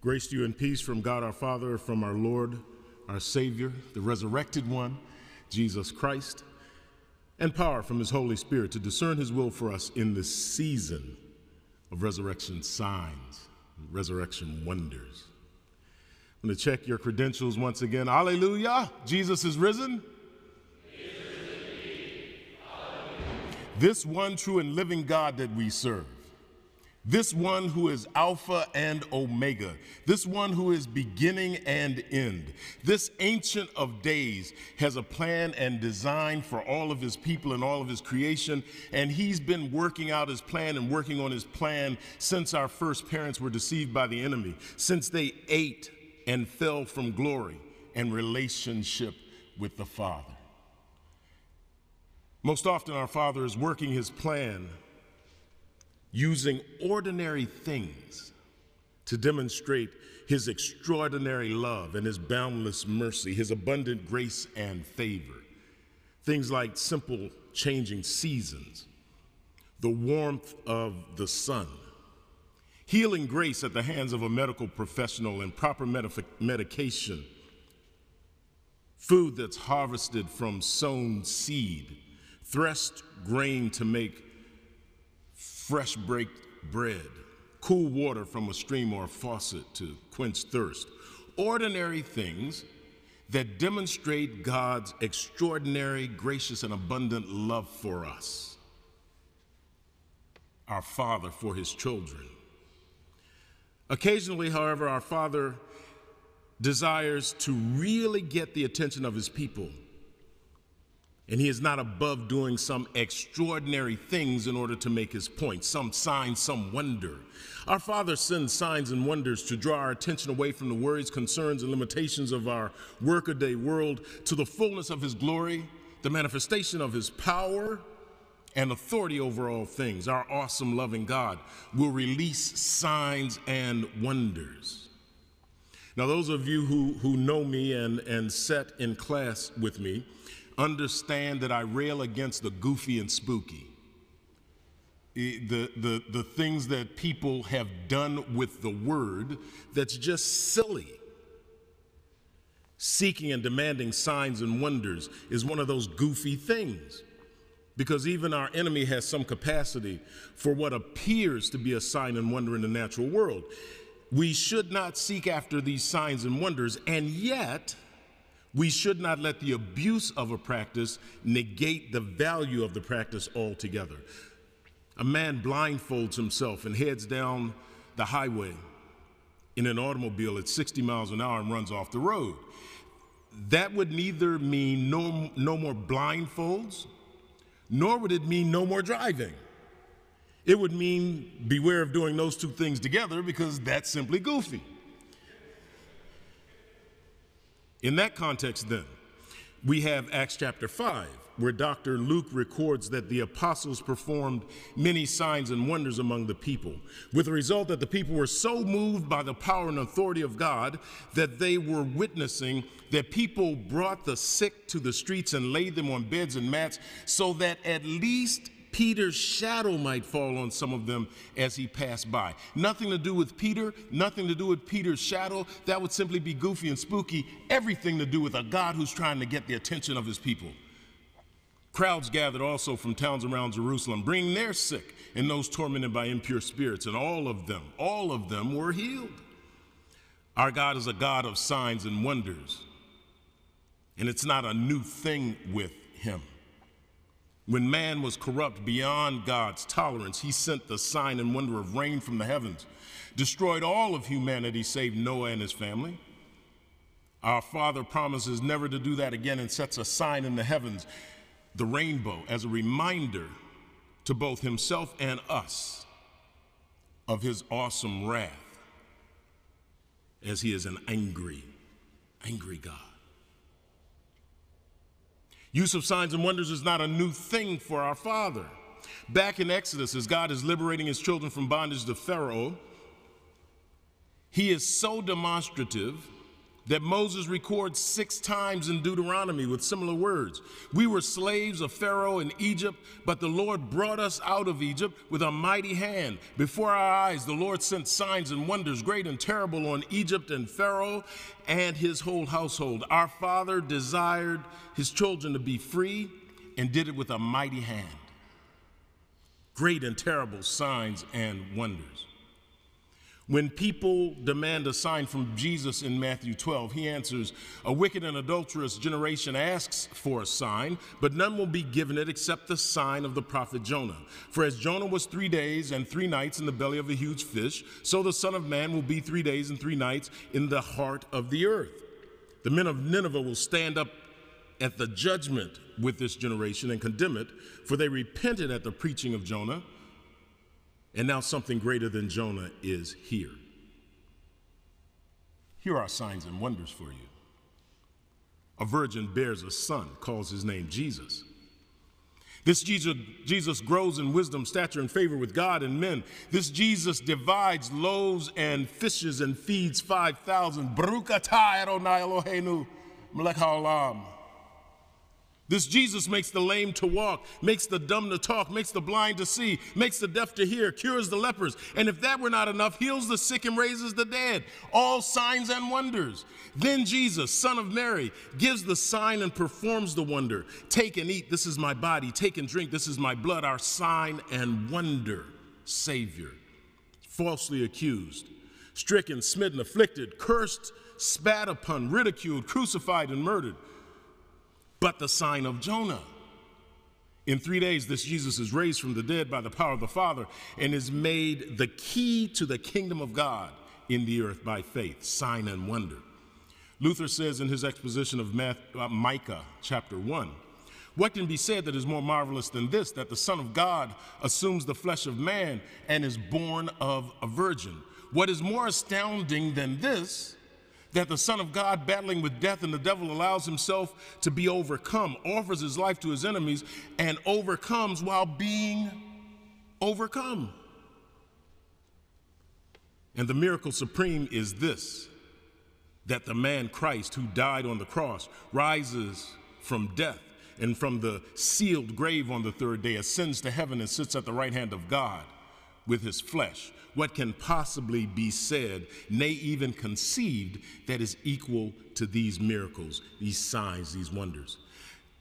Grace to you and peace from God our Father, from our Lord, our Savior, the resurrected one, Jesus Christ, and power from his Holy Spirit to discern his will for us in this season of resurrection signs, resurrection wonders. I'm going to check your credentials once again. Hallelujah! Jesus is risen. This one true and living God that we serve this one who is Alpha and Omega, this one who is beginning and end, this Ancient of Days has a plan and design for all of his people and all of his creation, and he's been working out his plan and working on his plan since our first parents were deceived by the enemy, since they ate and fell from glory and relationship with the Father. Most often, our Father is working his plan using ordinary things to demonstrate his extraordinary love and his boundless mercy, his abundant grace and favor. Things like simple changing seasons, the warmth of the sun, healing grace at the hands of a medical professional and proper medication, food that's harvested from sown seed, threshed grain to make fresh baked bread, cool water from a stream or a faucet to quench thirst. Ordinary things that demonstrate God's extraordinary, gracious, and abundant love for us, our Father for His children. Occasionally, however, our Father desires to really get the attention of His people and he is not above doing some extraordinary things in order to make his point, some sign, some wonder. Our Father sends signs and wonders to draw our attention away from the worries, concerns, and limitations of our workaday world to the fullness of his glory, the manifestation of his power and authority over all things. Our awesome, loving God will release signs and wonders. Now, those of you who, who know me and, and sat in class with me, understand that I rail against the goofy and spooky. The, the, the things that people have done with the word that's just silly. Seeking and demanding signs and wonders is one of those goofy things because even our enemy has some capacity for what appears to be a sign and wonder in the natural world. We should not seek after these signs and wonders, and yet, we should not let the abuse of a practice negate the value of the practice altogether. A man blindfolds himself and heads down the highway in an automobile at 60 miles an hour and runs off the road. That would neither mean no, no more blindfolds, nor would it mean no more driving. It would mean beware of doing those two things together because that's simply goofy. In that context, then, we have Acts chapter 5, where Dr. Luke records that the apostles performed many signs and wonders among the people, with the result that the people were so moved by the power and authority of God that they were witnessing that people brought the sick to the streets and laid them on beds and mats so that at least Peter's shadow might fall on some of them as he passed by. Nothing to do with Peter, nothing to do with Peter's shadow. That would simply be goofy and spooky. Everything to do with a God who's trying to get the attention of his people. Crowds gathered also from towns around Jerusalem, bringing their sick and those tormented by impure spirits, and all of them, all of them were healed. Our God is a God of signs and wonders, and it's not a new thing with him. When man was corrupt beyond God's tolerance, he sent the sign and wonder of rain from the heavens, destroyed all of humanity save Noah and his family. Our Father promises never to do that again and sets a sign in the heavens, the rainbow, as a reminder to both himself and us of his awesome wrath, as he is an angry, angry God. Use of signs and wonders is not a new thing for our Father. Back in Exodus, as God is liberating his children from bondage to Pharaoh, he is so demonstrative that Moses records six times in Deuteronomy with similar words. We were slaves of Pharaoh in Egypt, but the Lord brought us out of Egypt with a mighty hand. Before our eyes, the Lord sent signs and wonders, great and terrible, on Egypt and Pharaoh and his whole household. Our father desired his children to be free and did it with a mighty hand. Great and terrible signs and wonders. When people demand a sign from Jesus in Matthew 12, he answers, A wicked and adulterous generation asks for a sign, but none will be given it except the sign of the prophet Jonah. For as Jonah was three days and three nights in the belly of a huge fish, so the Son of Man will be three days and three nights in the heart of the earth. The men of Nineveh will stand up at the judgment with this generation and condemn it, for they repented at the preaching of Jonah and now something greater than Jonah is here. Here are signs and wonders for you. A virgin bears a son, calls his name Jesus. This Jesus, Jesus grows in wisdom, stature, and favor with God and men. This Jesus divides loaves and fishes and feeds 5,000. Baruch atah Adonai Eloheinu melech haolam. This Jesus makes the lame to walk, makes the dumb to talk, makes the blind to see, makes the deaf to hear, cures the lepers, and if that were not enough, heals the sick and raises the dead. All signs and wonders. Then Jesus, son of Mary, gives the sign and performs the wonder. Take and eat, this is my body. Take and drink, this is my blood, our sign and wonder. Savior, falsely accused, stricken, smitten, afflicted, cursed, spat upon, ridiculed, crucified, and murdered but the sign of Jonah. In three days, this Jesus is raised from the dead by the power of the Father and is made the key to the kingdom of God in the earth by faith, sign and wonder. Luther says in his exposition of uh, Micah chapter 1 What can be said that is more marvelous than this, that the Son of God assumes the flesh of man and is born of a virgin? What is more astounding than this that the Son of God, battling with death and the devil, allows himself to be overcome, offers his life to his enemies, and overcomes while being overcome. And the miracle supreme is this that the man Christ, who died on the cross, rises from death and from the sealed grave on the third day, ascends to heaven and sits at the right hand of God with his flesh what can possibly be said, nay, even conceived, that is equal to these miracles, these signs, these wonders.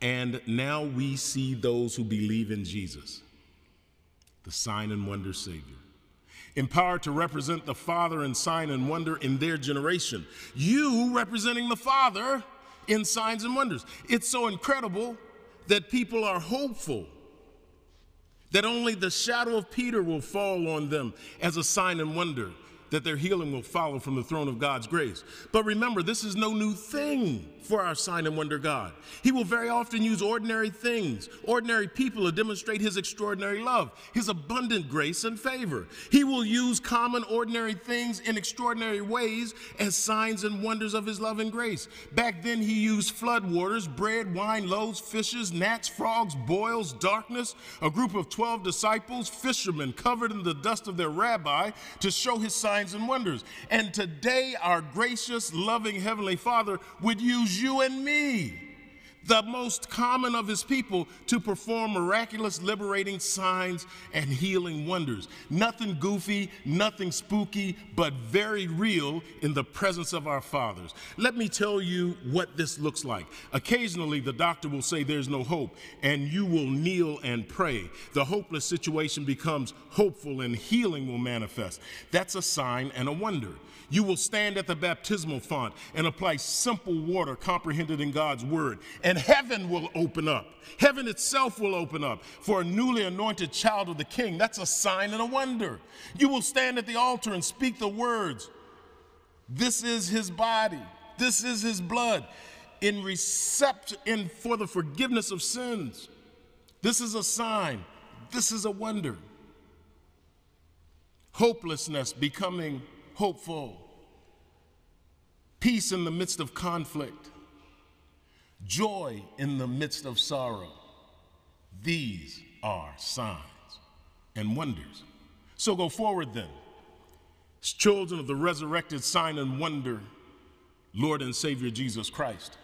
And now we see those who believe in Jesus, the sign and wonder Savior, empowered to represent the Father in sign and wonder in their generation. You representing the Father in signs and wonders. It's so incredible that people are hopeful that only the shadow of Peter will fall on them as a sign and wonder that their healing will follow from the throne of God's grace. But remember, this is no new thing for our sign and wonder God. He will very often use ordinary things, ordinary people to demonstrate his extraordinary love, his abundant grace and favor. He will use common, ordinary things in extraordinary ways as signs and wonders of his love and grace. Back then, he used flood waters, bread, wine, loaves, fishes, gnats, frogs, boils, darkness, a group of 12 disciples, fishermen covered in the dust of their rabbi to show his signs and wonders. And today, our gracious, loving Heavenly Father would use you and me the most common of his people, to perform miraculous, liberating signs and healing wonders. Nothing goofy, nothing spooky, but very real in the presence of our fathers. Let me tell you what this looks like. Occasionally, the doctor will say there's no hope, and you will kneel and pray. The hopeless situation becomes hopeful, and healing will manifest. That's a sign and a wonder. You will stand at the baptismal font and apply simple water comprehended in God's word, heaven will open up. Heaven itself will open up for a newly anointed child of the king. That's a sign and a wonder. You will stand at the altar and speak the words This is his body, this is his blood, in recept in for the forgiveness of sins. This is a sign, this is a wonder. Hopelessness becoming hopeful, peace in the midst of conflict, joy in the midst of sorrow. These are signs and wonders. So go forward then, as children of the resurrected sign and wonder Lord and Savior Jesus Christ.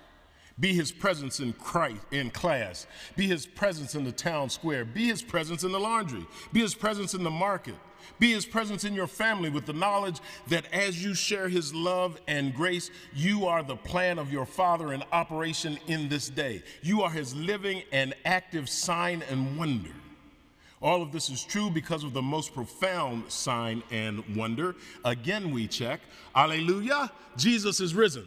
Be his presence in Christ in class. Be his presence in the town square. Be his presence in the laundry. Be his presence in the market. Be his presence in your family with the knowledge that as you share his love and grace, you are the plan of your Father in operation in this day. You are his living and active sign and wonder. All of this is true because of the most profound sign and wonder. Again, we check. Alleluia, Jesus is risen.